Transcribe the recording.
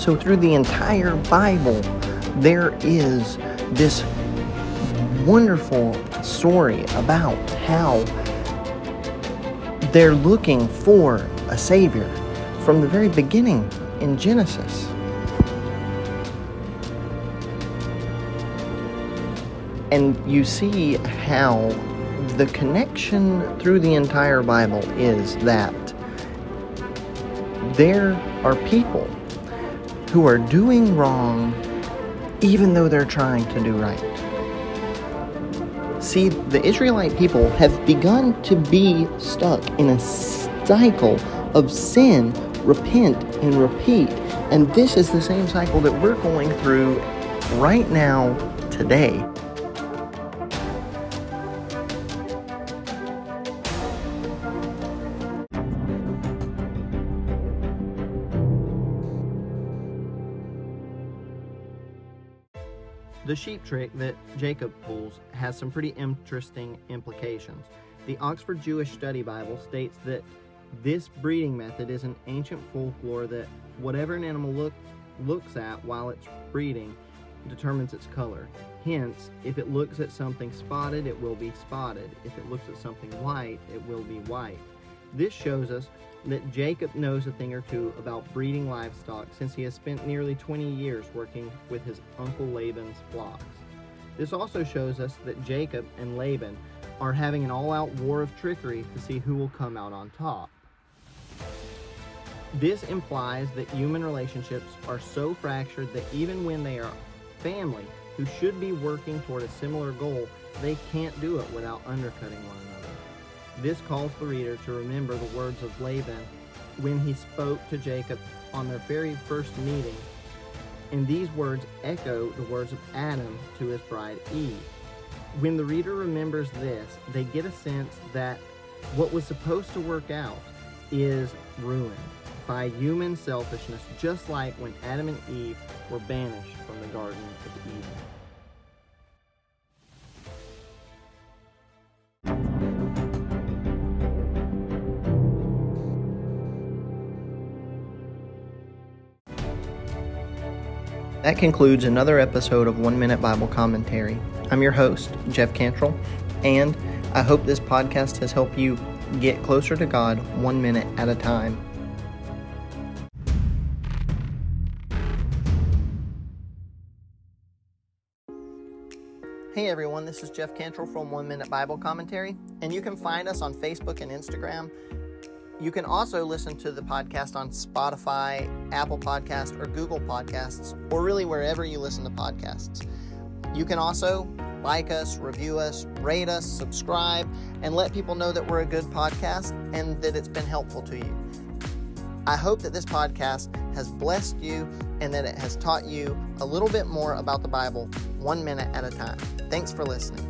So, through the entire Bible, there is this wonderful story about how they're looking for a Savior from the very beginning in Genesis. And you see how the connection through the entire Bible is that there are people who are doing wrong even though they're trying to do right. See, the Israelite people have begun to be stuck in a cycle of sin, repent, and repeat. And this is the same cycle that we're going through right now, today. The sheep trick that Jacob pulls has some pretty interesting implications. The Oxford Jewish Study Bible states that this breeding method is an ancient folklore that whatever an animal look, looks at while it's breeding determines its color. Hence, if it looks at something spotted, it will be spotted. If it looks at something white, it will be white. This shows us that Jacob knows a thing or two about breeding livestock since he has spent nearly 20 years working with his uncle Laban's flocks. This also shows us that Jacob and Laban are having an all out war of trickery to see who will come out on top. This implies that human relationships are so fractured that even when they are family who should be working toward a similar goal, they can't do it without undercutting one another. This calls the reader to remember the words of Laban when he spoke to Jacob on their very first meeting. And these words echo the words of Adam to his bride Eve. When the reader remembers this, they get a sense that what was supposed to work out is ruined by human selfishness, just like when Adam and Eve were banished from the Garden of Eden. That concludes another episode of One Minute Bible Commentary. I'm your host, Jeff Cantrell, and I hope this podcast has helped you get closer to God one minute at a time. Hey everyone, this is Jeff Cantrell from One Minute Bible Commentary, and you can find us on Facebook and Instagram you can also listen to the podcast on Spotify, Apple Podcasts, or Google Podcasts, or really wherever you listen to podcasts. You can also like us, review us, rate us, subscribe, and let people know that we're a good podcast and that it's been helpful to you. I hope that this podcast has blessed you and that it has taught you a little bit more about the Bible one minute at a time. Thanks for listening.